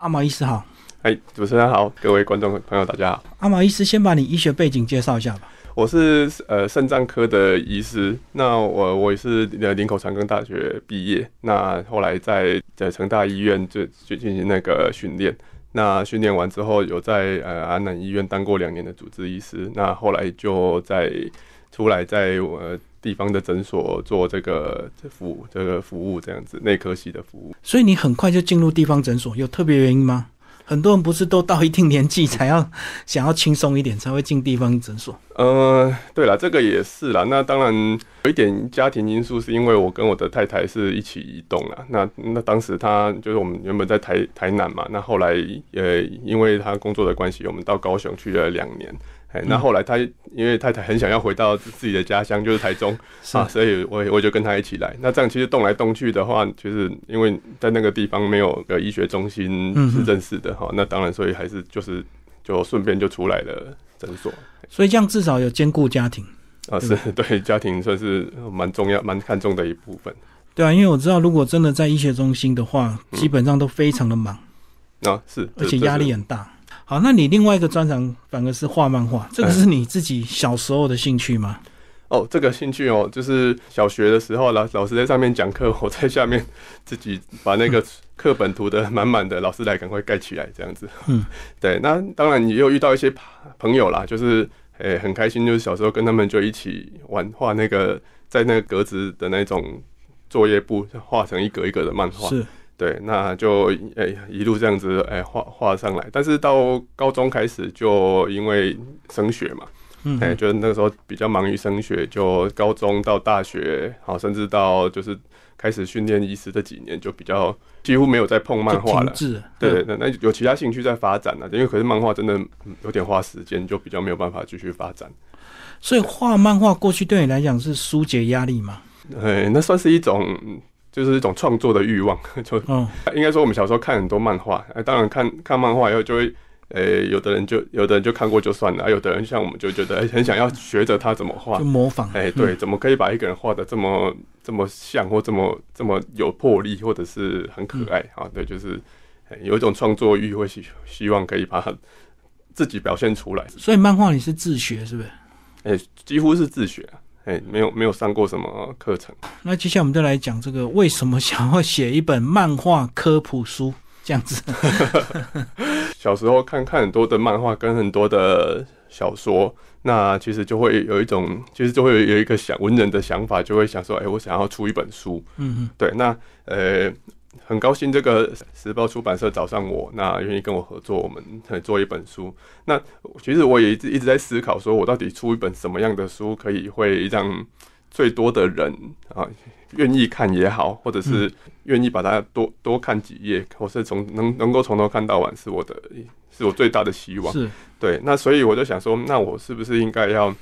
阿毛医师好，哎，主持人好，各位观众朋友大家好。阿毛医师先把你医学背景介绍一下吧。我是呃肾脏科的医师，那我我也是呃林口长庚大学毕业，那后来在在成大医院就就进行那个训练，那训练完之后有在呃安南医院当过两年的主治医师，那后来就在出来在我地方的诊所做这个服务这个服务这样子内科系的服务。所以你很快就进入地方诊所，有特别原因吗？很多人不是都到一定年纪才要 想要轻松一点，才会进地方诊所。呃，对了，这个也是啦。那当然有一点家庭因素，是因为我跟我的太太是一起移动了。那那当时她就是我们原本在台台南嘛，那后来呃因为她工作的关系，我们到高雄去了两年。哎，那后来他因为太太很想要回到自己的家乡，就是台中啊，所以我我就跟他一起来。那这样其实动来动去的话，就是因为在那个地方没有个医学中心是认识的哈，那当然所以还是就是就顺便就出来了诊所。所以这样至少有兼顾家庭啊，是对家庭算是蛮重要、蛮看重的一部分。对啊，因为我知道如果真的在医学中心的话，基本上都非常的忙啊，是而且压力很大。好，那你另外一个专长反而是画漫画，这个是你自己小时候的兴趣吗？哦，这个兴趣哦，就是小学的时候，老老师在上面讲课，我在下面自己把那个课本涂的满满的，老师来赶快盖起来，这样子。嗯，对。那当然也有遇到一些朋友啦，就是诶很开心，就是小时候跟他们就一起玩画那个，在那个格子的那种作业簿画成一格一格的漫画。是。对，那就诶一路这样子诶画画上来，但是到高中开始就因为升学嘛，嗯，哎，就是那个时候比较忙于升学，就高中到大学，好，甚至到就是开始训练医师这几年，就比较几乎没有再碰漫画了。对对，那有其他兴趣在发展了，因为可是漫画真的有点花时间，就比较没有办法继续发展。所以画漫画过去对你来讲是疏解压力吗？哎，那算是一种。就是一种创作的欲望，就应该说我们小时候看很多漫画，哎，当然看看漫画以后就会，诶，有的人就有的人就看过就算了，啊有的人像我们就觉得，哎，很想要学着他怎么画，就模仿，哎，对，怎么可以把一个人画的这么这么像，或这么这么有魄力，或者是很可爱啊？对，就是有一种创作欲，会希希望可以把它自己表现出来。所以漫画你是自学是不是？哎，几乎是自学。哎，没有没有上过什么课程。那接下来我们就来讲这个，为什么想要写一本漫画科普书这样子？小时候看看很多的漫画跟很多的小说，那其实就会有一种，其实就会有一个想文人的想法，就会想说，哎，我想要出一本书。嗯嗯，对，那呃。很高兴这个时报出版社找上我，那愿意跟我合作，我们做一本书。那其实我也一直一直在思考，说我到底出一本什么样的书，可以会让最多的人啊愿意看也好，或者是愿意把它多多看几页，或是从能能够从头看到完，是我的是我最大的希望。是对。那所以我就想说，那我是不是应该要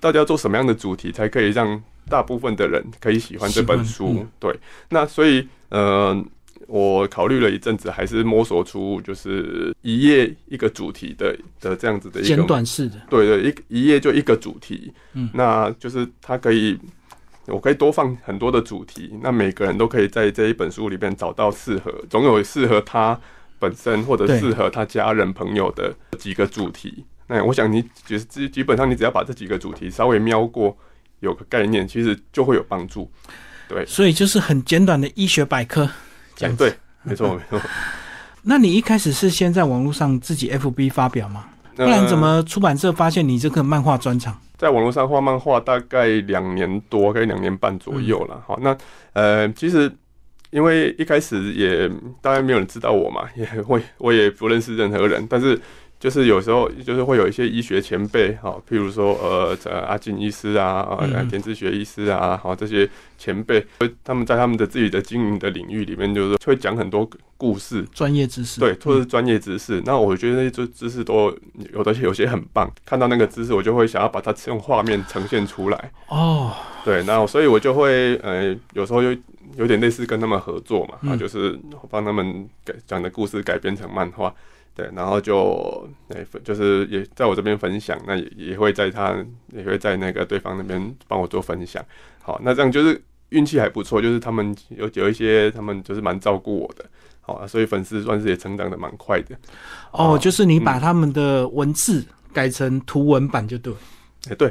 大家做什么样的主题，才可以让大部分的人可以喜欢这本书？对。那所以，嗯。我考虑了一阵子，还是摸索出就是一页一个主题的的这样子的一个简短式的，对对，一一页就一个主题，嗯，那就是它可以，我可以多放很多的主题，那每个人都可以在这一本书里边找到适合，总有适合他本身或者适合他家人朋友的几个主题。那我想你就是基基本上你只要把这几个主题稍微瞄过，有个概念，其实就会有帮助。对，所以就是很简短的医学百科。讲对，没错没错。那你一开始是先在网络上自己 FB 发表吗？不然怎么出版社发现你这个漫画专场？在网络上画漫画大概两年多，大概两年半左右了。好，那呃，其实因为一开始也大概没有人知道我嘛，也会我也不认识任何人，但是。就是有时候就是会有一些医学前辈哈，譬如说呃阿进医师啊，啊田志学医师啊，好这些前辈，他们在他们的自己的经营的领域里面，就是会讲很多故事，专业知识，对，或者是专业知识。那我觉得那些知识都有的有些很棒，看到那个知识，我就会想要把它用画面呈现出来。哦，对，那所以我就会呃有时候就有点类似跟他们合作嘛，啊就是帮他们改讲的故事改编成漫画。对，然后就诶，就是也在我这边分享，那也也会在他也会在那个对方那边帮我做分享。好，那这样就是运气还不错，就是他们有有一些他们就是蛮照顾我的。好啊，所以粉丝算是也成长的蛮快的。哦，就是你把他们的文字改成图文版就对。哎，对，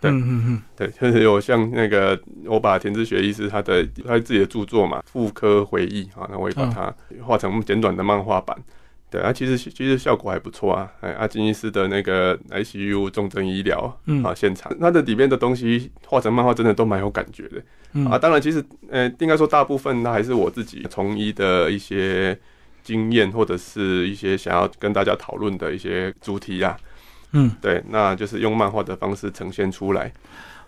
对，嗯嗯嗯，对，就是有像那个我把田志学医师他的他自己的著作嘛，《妇科回忆》啊，那我也把它画成简短的漫画版。对啊，其实其实效果还不错啊。哎，阿金医师的那个 ICU 重症医疗啊现场，它的里面的东西画成漫画，真的都蛮有感觉的。啊，当然，其实呃，应该说大部分那还是我自己从医的一些经验，或者是一些想要跟大家讨论的一些主题啊。嗯，对，那就是用漫画的方式呈现出来。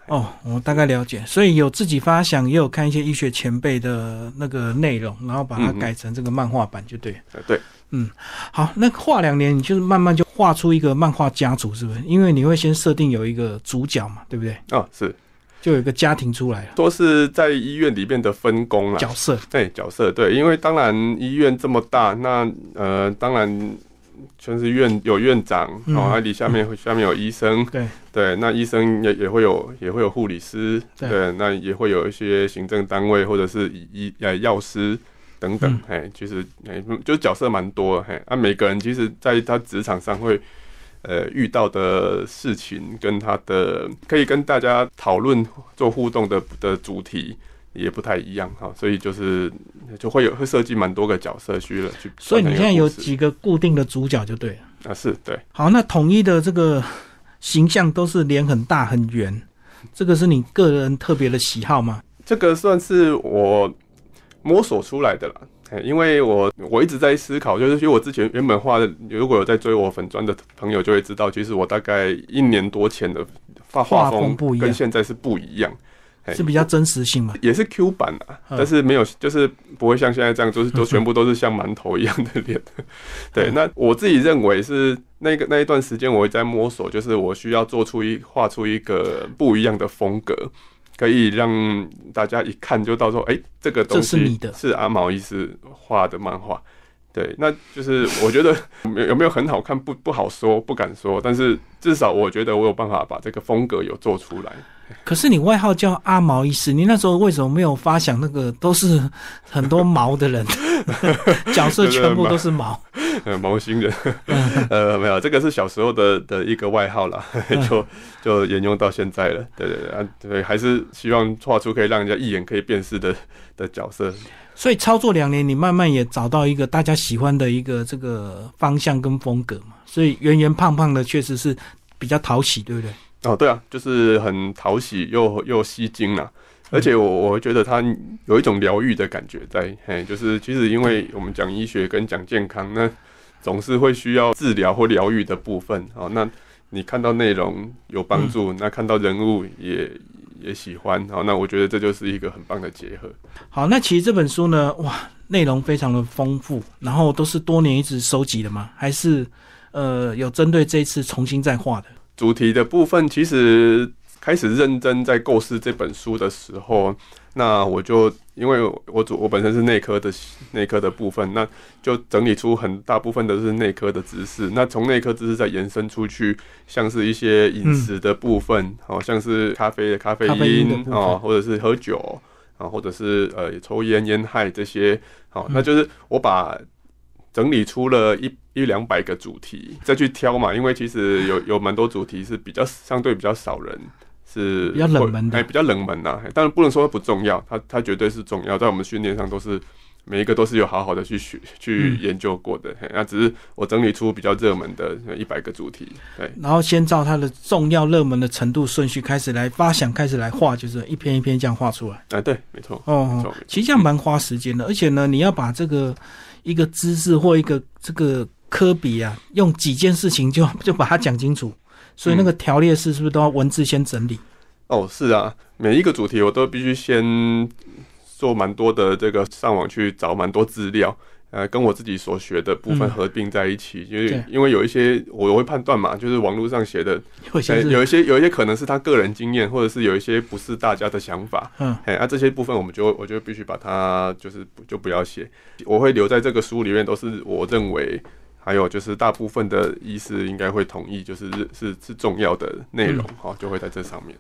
哦，我大概了解，所以有自己发想，也有看一些医学前辈的那个内容，然后把它改成这个漫画版，就对。对，嗯，好，那画两年，你就是慢慢就画出一个漫画家族，是不是？因为你会先设定有一个主角嘛，对不对？哦，是，就有一个家庭出来了，都是在医院里面的分工了角色。对，角色对，因为当然医院这么大，那呃，当然。全是院有院长，然后里下面下面有医生，对。对，那医生也也会有也会有护理师，对，那也会有一些行政单位或者是医呃药师等等，哎，其实哎就角色蛮多，嘿，啊，每个人其实在他职场上会呃遇到的事情，跟他的可以跟大家讨论做互动的的主题。也不太一样哈，所以就是就会有会设计蛮多个角色去了去。所以你现在有几个固定的主角就对了啊，是对。好，那统一的这个形象都是脸很大很圆，这个是你个人特别的喜好吗？这个算是我摸索出来的啦，因为我我一直在思考，就是因为我之前原本画的，如果有在追我粉砖的朋友就会知道，其实我大概一年多前的画画风跟现在是不一样。是比较真实性嘛？也是 Q 版啊，但是没有，就是不会像现在这样，就是 都全部都是像馒头一样的脸。对，那我自己认为是那个那一段时间我在摸索，就是我需要做出一画出一个不一样的风格，可以让大家一看就到说，哎，这个东西是阿毛医师画的漫画。对，那就是我觉得有有没有很好看不不好说，不敢说，但是至少我觉得我有办法把这个风格有做出来。可是你外号叫阿毛医师，你那时候为什么没有发想那个都是很多毛的人 角色全部都是毛？呃，毛星人，呃，没有，这个是小时候的的一个外号啦，就就沿用到现在了。对对对，对，还是希望画出可以让人家一眼可以辨识的的角色。所以操作两年，你慢慢也找到一个大家喜欢的一个这个方向跟风格嘛。所以圆圆胖胖的确实是比较讨喜，对不对？哦，对啊，就是很讨喜又又吸睛啊，而且我我觉得它有一种疗愈的感觉在，嘿，就是其实因为我们讲医学跟讲健康，那总是会需要治疗或疗愈的部分，哦，那你看到内容有帮助，那看到人物也也喜欢，好，那我觉得这就是一个很棒的结合。好，那其实这本书呢，哇，内容非常的丰富，然后都是多年一直收集的吗？还是呃有针对这一次重新再画的？主题的部分，其实开始认真在构思这本书的时候，那我就因为我主我本身是内科的内科的部分，那就整理出很大部分都是内科的知识。那从内科知识再延伸出去，像是一些饮食的部分，好像是咖啡的咖啡因啊，或者是喝酒啊，或者是呃抽烟烟害这些，好，那就是我把。整理出了一一两百个主题，再去挑嘛，因为其实有有蛮多主题是比较相对比较少人是比较冷门的，哎，比较冷门呐。当然不能说不重要，它它绝对是重要，在我们训练上都是每一个都是有好好的去学去研究过的。那只是我整理出比较热门的一百个主题，对，然后先照它的重要热门的程度顺序开始来发想，开始来画，就是一篇一篇这样画出来。哎，对，没错。哦，其实这样蛮花时间的，而且呢，你要把这个。一个知识或一个这个科比啊，用几件事情就就把它讲清楚，所以那个条列式是不是都要文字先整理？哦，是啊，每一个主题我都必须先做蛮多的这个上网去找蛮多资料。呃，跟我自己所学的部分合并在一起，因为因为有一些我会判断嘛，就是网络上写的，有一些有一些可能是他个人经验，或者是有一些不是大家的想法，嗯，哎，啊，这些部分我们就我就必须把它就是就不要写，我会留在这个书里面，都是我认为还有就是大部分的医师应该会同意，就是是是重要的内容，哈，就会在这上面。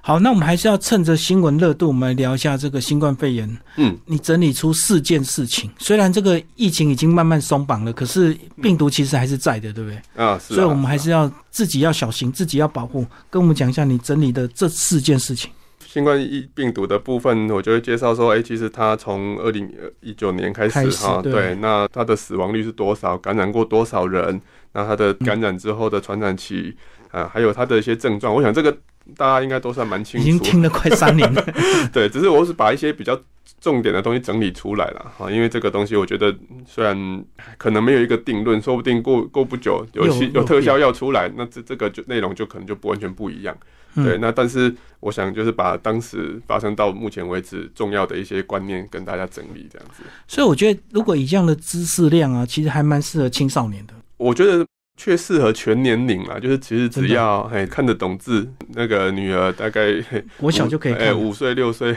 好，那我们还是要趁着新闻热度，我们来聊一下这个新冠肺炎。嗯，你整理出四件事情，虽然这个疫情已经慢慢松绑了，可是病毒其实还是在的，对不对？啊，是。所以我们还是要自己要小心，自己要保护。跟我们讲一下你整理的这四件事情。新冠疫病毒的部分，我就会介绍说，哎，其实它从二零一九年开始哈，对，那它的死亡率是多少？感染过多少人？那它的感染之后的传染期啊，还有它的一些症状，我想这个大家应该都算蛮清楚。已经听了快三年了。对，只是我是把一些比较重点的东西整理出来了哈，因为这个东西我觉得虽然可能没有一个定论，说不定过过不久有有特效药出来，那这这个就内容就可能就不完全不一样。对，那但是我想就是把当时发生到目前为止重要的一些观念跟大家整理这样子。所以我觉得，如果以这样的知识量啊，其实还蛮适合青少年的。我觉得却适合全年龄啦，就是其实只要哎看得懂字，那个女儿大概我小就可以看，五岁六岁。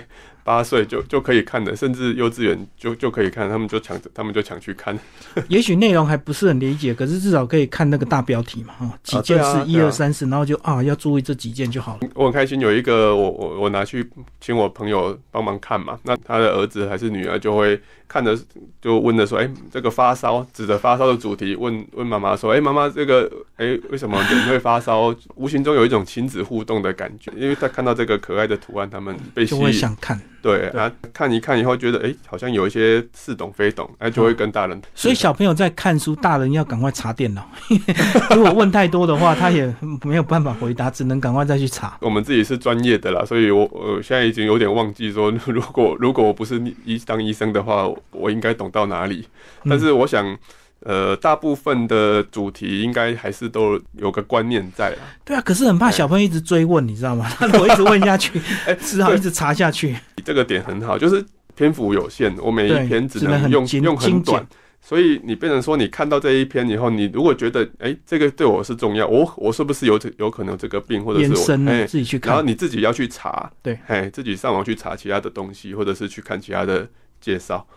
八岁就就可以看的，甚至幼稚园就就可以看，他们就抢着，他们就抢去看。也许内容还不是很理解，可是至少可以看那个大标题嘛，哈，几件事，一二三四，然后就啊，要注意这几件就好了。我很开心有一个，我我我拿去请我朋友帮忙看嘛，那他的儿子还是女儿就会看着，就问的说，哎，这个发烧，指着发烧的主题问问妈妈说，哎，妈妈这个，哎，为什么人会发烧？无形中有一种亲子互动的感觉，因为他看到这个可爱的图案，他们被吸引，想看。对啊，看一看以后觉得哎，好像有一些似懂非懂，哎，就会跟大人。所以小朋友在看书，大人要赶快查电脑。如果问太多的话，他也没有办法回答，只能赶快再去查。我们自己是专业的啦，所以我我现在已经有点忘记说，如果如果我不是医当医生的话，我应该懂到哪里。但是我想。呃，大部分的主题应该还是都有个观念在啊。对啊，可是很怕小朋友一直追问，你知道吗？他如果一直问下去，哎，只好一直查下去。这个点很好，就是篇幅有限，我每一篇只能用用很短，所以你变成说，你看到这一篇以后，你如果觉得，哎，这个对我是重要，我我是不是有有可能这个病，或者是我哎自己去看，然后你自己要去查，对，哎，自己上网去查其他的东西，或者是去看其他的介绍。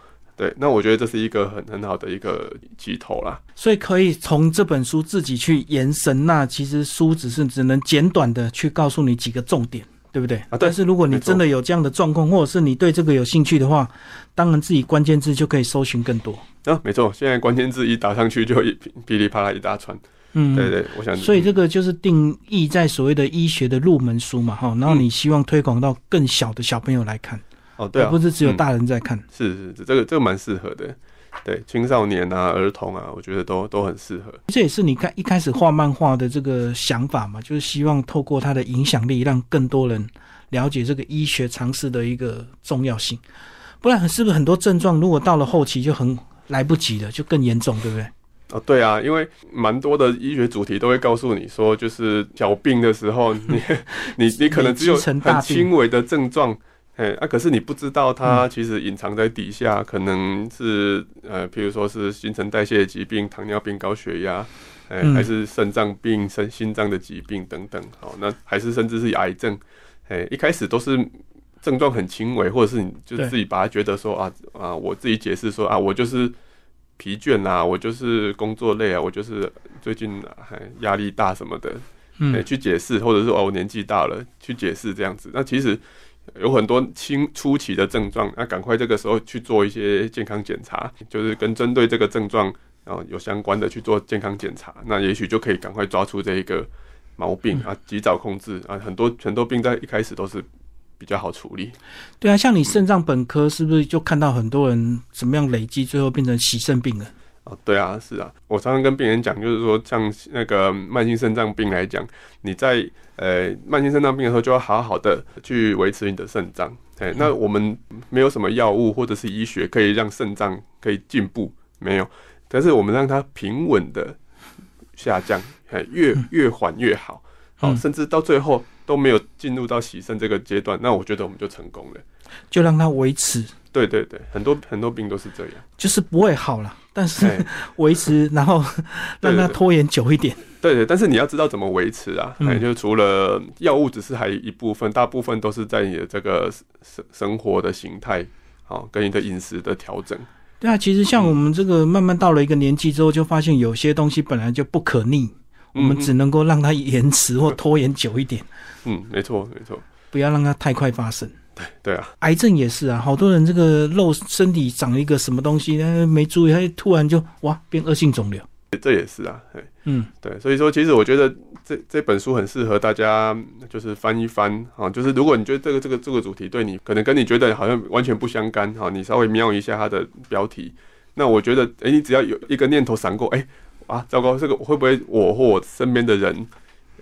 对，那我觉得这是一个很很好的一个起头啦。所以可以从这本书自己去延伸。那其实书只是只能简短的去告诉你几个重点，对不对？啊，但是如果你真的有这样的状况，或者是你对这个有兴趣的话，当然自己关键字就可以搜寻更多。啊，没错，现在关键字一打上去就一噼里啪啦一大串。嗯，对对，我想。所以这个就是定义在所谓的医学的入门书嘛，哈。然后你希望推广到更小的小朋友来看。哦，对啊，不是只有大人在看，是是是，这个这个蛮适合的，对青少年啊、儿童啊，我觉得都都很适合。这也是你看一开始画漫画的这个想法嘛，就是希望透过它的影响力，让更多人了解这个医学常识的一个重要性。不然是不是很多症状如果到了后期就很来不及了，就更严重，对不对？哦，对啊，因为蛮多的医学主题都会告诉你说，就是小病的时候，你 你你可能只有 很轻微的症状。哎，啊，可是你不知道，它其实隐藏在底下，可能是呃，譬如说是新陈代谢疾病、糖尿病、高血压，哎，还是肾脏病、肾心脏的疾病等等。好，那还是甚至是癌症。哎，一开始都是症状很轻微，或者是你就自己把它觉得说啊啊，我自己解释说啊，我就是疲倦啊，我就是工作累啊，我就是最近还压力大什么的，嗯，去解释，或者是哦，我年纪大了去解释这样子。那其实。有很多轻初期的症状，那赶快这个时候去做一些健康检查，就是跟针对这个症状然后有相关的去做健康检查，那也许就可以赶快抓出这一个毛病啊，及早控制啊。很多很多病在一开始都是比较好处理。对啊，像你肾脏本科是不是就看到很多人怎么样累积，最后变成洗肾病了？哦，对啊，是啊，我常常跟病人讲，就是说，像那个慢性肾脏病来讲，你在呃慢性肾脏病的时候，就要好好的去维持你的肾脏。哎，那我们没有什么药物或者是医学可以让肾脏可以进步，没有，但是我们让它平稳的下降，哎，越越缓越好，好，甚至到最后都没有进入到洗肾这个阶段，那我觉得我们就成功了，就让它维持。对对对，很多很多病都是这样，就是不会好了，但是维持，然后让它拖延久一点。对对，但是你要知道怎么维持啊？哎，就除了药物，只是还一部分，大部分都是在你的这个生生活的形态，好，跟你的饮食的调整。对啊，其实像我们这个慢慢到了一个年纪之后，就发现有些东西本来就不可逆，我们只能够让它延迟或拖延久一点。嗯，没错，没错，不要让它太快发生。对对啊，癌症也是啊，好多人这个肉身体长了一个什么东西，没注意，他突然就哇变恶性肿瘤。这也是啊，对嗯，对，所以说其实我觉得这这本书很适合大家，就是翻一翻啊，就是如果你觉得这个这个这个主题对你可能跟你觉得好像完全不相干哈，你稍微瞄一下它的标题，那我觉得哎，你只要有一个念头闪过，哎啊，糟糕，这个会不会我或我身边的人，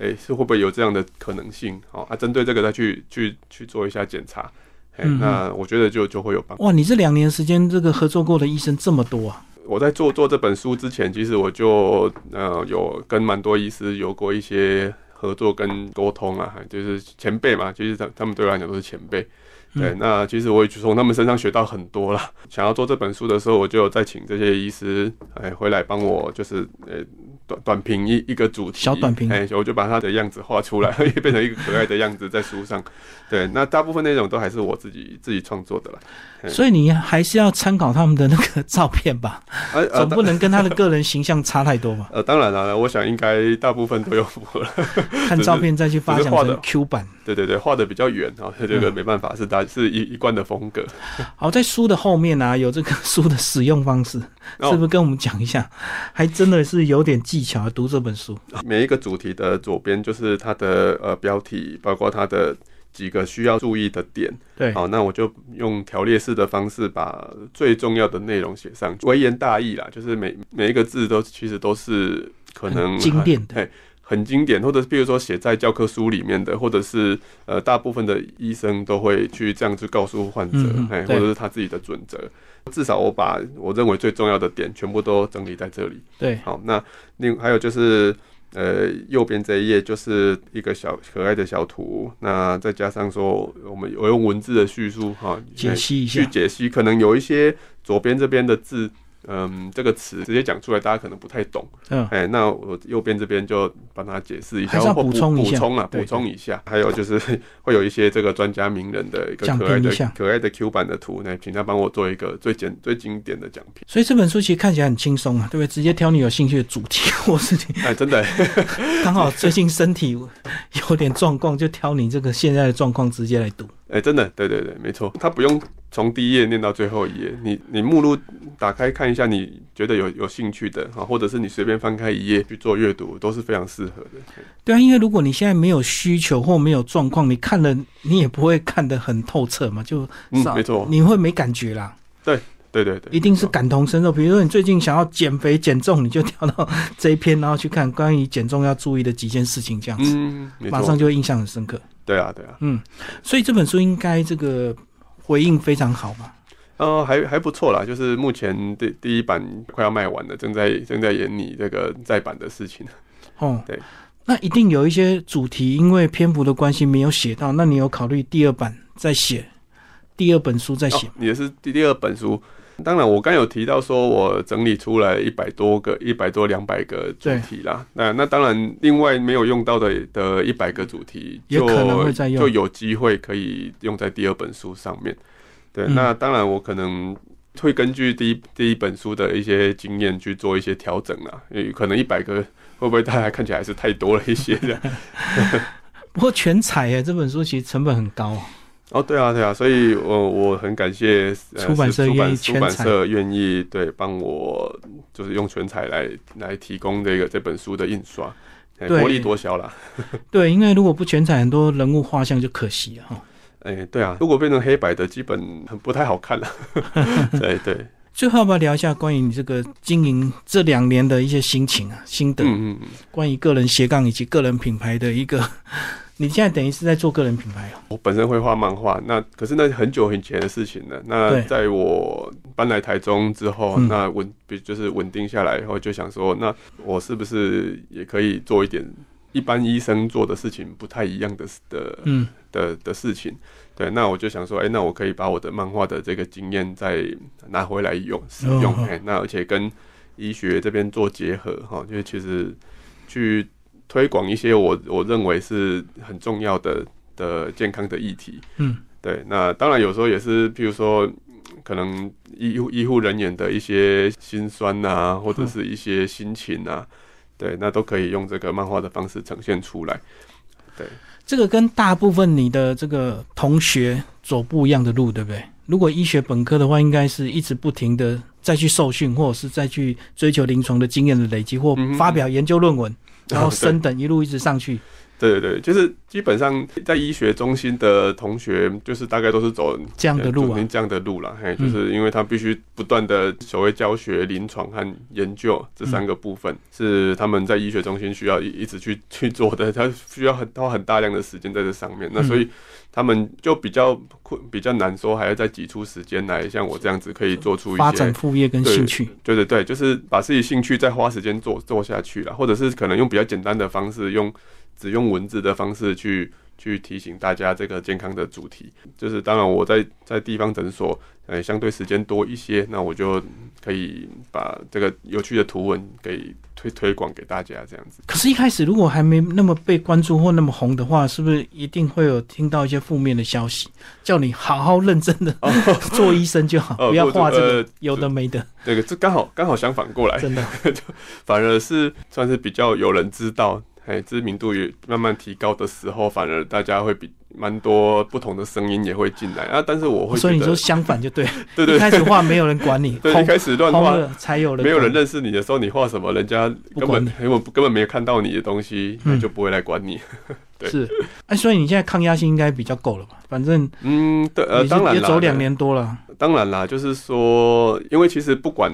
哎，是会不会有这样的可能性？好啊，针对这个再去去去做一下检查，哎，那我觉得就就会有帮。哇，你这两年时间这个合作过的医生这么多啊！我在做做这本书之前，其实我就呃有跟蛮多医师有过一些合作跟沟通啊，就是前辈嘛，其实他他们对我来讲都是前辈。对，那其实我也从他们身上学到很多了。想要做这本书的时候，我就再请这些医师哎回来帮我，就是呃。短短评一一个主题，小短评，哎，我就把它的样子画出来，也变成一个可爱的样子在书上。对，那大部分内容都还是我自己自己创作的了。所以你还是要参考他们的那个照片吧，总不能跟他的个人形象差太多吧？呃，当然了，我想应该大部分都有符合了。看照片再去发展成 Q 版。对对对，画的比较远啊，这个没办法，是大是一一贯的风格。好，在书的后面呢，有这个书的使用方式，是不是跟我们讲一下？还真的是有点技巧读这本书。每一个主题的左边就是它的呃标题，包括它的。几个需要注意的点，对，好，那我就用条列式的方式把最重要的内容写上，微言大义啦，就是每每一个字都其实都是可能经典的，很经典，或者比如说写在教科书里面的，或者是呃大部分的医生都会去这样去告诉患者，哎，或者是他自己的准则，至少我把我认为最重要的点全部都整理在这里。对，好，那另还有就是。呃，右边这一页就是一个小可爱的小图，那再加上说，我们我用文字的叙述哈，解析一下，去解析，可能有一些左边这边的字。嗯，这个词直接讲出来，大家可能不太懂。嗯，哎，那我右边这边就帮他解释一下，或补充补充啊，补充一下。还有就是 会有一些这个专家名人的一个可爱的可爱的 Q 版的图，那请他帮我做一个最简最经典的奖品。所以这本书其实看起来很轻松啊，对不对？直接挑你有兴趣的主题或是你哎，真的 刚好最近身体有点状况，就挑你这个现在的状况直接来读。哎，真的，对对对，没错，它不用从第一页念到最后一页，你你目录打开看一下，你觉得有有兴趣的啊，或者是你随便翻开一页去做阅读，都是非常适合的。对啊，因为如果你现在没有需求或没有状况，你看了你也不会看得很透彻嘛，就嗯，没错，你会没感觉啦。对对对对，一定是感同身受。比如说你最近想要减肥减重，你就跳到这一篇，然后去看关于减重要注意的几件事情，这样子，马上就会印象很深刻。对啊，对啊，嗯，所以这本书应该这个回应非常好吧？呃，还还不错啦，就是目前第第一版快要卖完了，正在正在演你这个再版的事情。哦，对，那一定有一些主题，因为篇幅的关系没有写到，那你有考虑第二版再写，第二本书再写？也是第第二本书。当然，我刚有提到说，我整理出来一百多个、一百多两百个主题啦。那那当然，另外没有用到的的一百个主题，就就有机会可以用在第二本书上面。对，那当然我可能会根据第一第一本书的一些经验去做一些调整啦。可能一百个会不会大家看起来还是太多了一些的？不过全彩诶，这本书其实成本很高。哦，对啊，对啊，所以我我很感谢出版社愿意出版社愿意对帮我就是用全彩来来提供这个这本书的印刷，薄利多销啦。对，因为如果不全彩，很多人物画像就可惜了哈。哎，对啊，如果变成黑白的，基本很不太好看了。对对。最后要不要聊一下关于你这个经营这两年的一些心情啊、心得？嗯嗯嗯。关于个人斜杠以及个人品牌的一个。你现在等于是在做个人品牌哦。我本身会画漫画，那可是那很久很前的事情了。那在我搬来台中之后，那稳，比就是稳定下来以后，就想说，那我是不是也可以做一点一般医生做的事情不太一样的的嗯的的事情？对，那我就想说，哎，那我可以把我的漫画的这个经验再拿回来用使用，哎，那而且跟医学这边做结合哈，因为其实去。推广一些我我认为是很重要的的健康的议题，嗯，对。那当然有时候也是，譬如说，可能医护医护人员的一些心酸啊，或者是一些心情啊，对，那都可以用这个漫画的方式呈现出来。对，这个跟大部分你的这个同学走不一样的路，对不对？如果医学本科的话，应该是一直不停的再去受训，或者是再去追求临床的经验的累积，或发表研究论文，然后升等一路一直上去。对对对，就是基本上在医学中心的同学，就是大概都是走这样的路啊，这样的路了。嘿，就是因为他必须不断的所谓教学、临床和研究这三个部分，是他们在医学中心需要一一直去去做的，他需要很花很大量的时间在这上面。那所以他们就比较困，比较难说，还要再挤出时间来，像我这样子可以做出一些发展副业跟兴趣。对对对，就是把自己兴趣再花时间做做下去了，或者是可能用比较简单的方式用。只用文字的方式去去提醒大家这个健康的主题，就是当然我在在地方诊所，呃，相对时间多一些，那我就可以把这个有趣的图文给推推广给大家这样子。可是，一开始如果还没那么被关注或那么红的话，是不是一定会有听到一些负面的消息，叫你好好认真的 做医生就好，不要画这个有的没的。这个这刚好刚好相反过来，真的，反而是算是比较有人知道。哎，知名度也慢慢提高的时候，反而大家会比蛮多不同的声音也会进来啊。但是我会，所以你说相反就对，对对。一开始画没有人管你，对，一开始乱画才有人，没有人认识你的时候，你画什么，人家根本根本根本没有看到你的东西，就不会来管你。对，是，哎，所以你现在抗压性应该比较够了吧？反正，嗯，对，呃，当然也走两年多了。当然啦，就是说，因为其实不管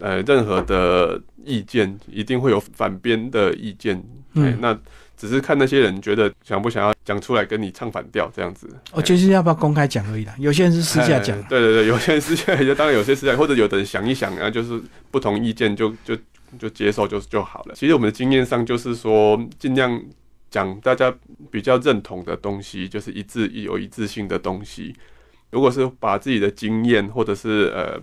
呃任何的意见，一定会有反边的意见，嗯，那。只是看那些人觉得想不想要讲出来跟你唱反调这样子，哦，就是要不要公开讲而已啦。有些人是私下讲，对对对，有些人私下就当然有些私下，或者有的人想一想啊，就是不同意见就就就接受就就好了。其实我们的经验上就是说，尽量讲大家比较认同的东西，就是一致有一致性的东西。如果是把自己的经验或者是呃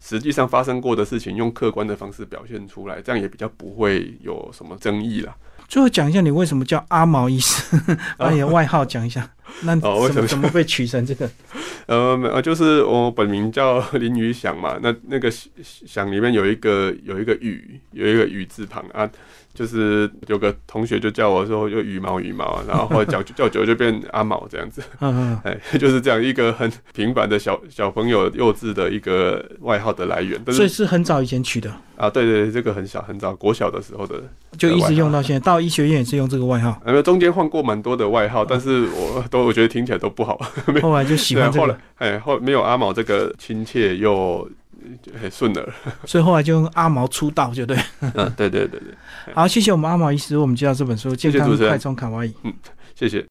实际上发生过的事情，用客观的方式表现出来，这样也比较不会有什么争议啦。最后讲一下你为什么叫阿毛医生，把你的外号讲一下。那怎么怎么被取成这个？呃，呃，就是我本名叫林宇翔嘛。那那个翔里面有一个有一个雨，有一个雨字旁啊。就是有个同学就叫我说就羽毛羽毛，然后后来叫 叫久就变阿毛这样子。嗯嗯，哎，就是这样一个很平凡的小小朋友幼稚的一个外号的来源。所以是很早以前取的啊？对对对，这个很小很早国小的时候的，就一直用到现在。到医学院也是用这个外号。呃，中间换过蛮多的外号，但是我都我觉得听起来都不好。后来就喜欢这个。哎，后没有阿毛这个亲切又。很顺的，所以后来就用阿毛出道，就对。嗯，对对对对。好，谢谢我们阿毛医师，我们介绍这本书《健康快充卡哇伊》。嗯，谢谢。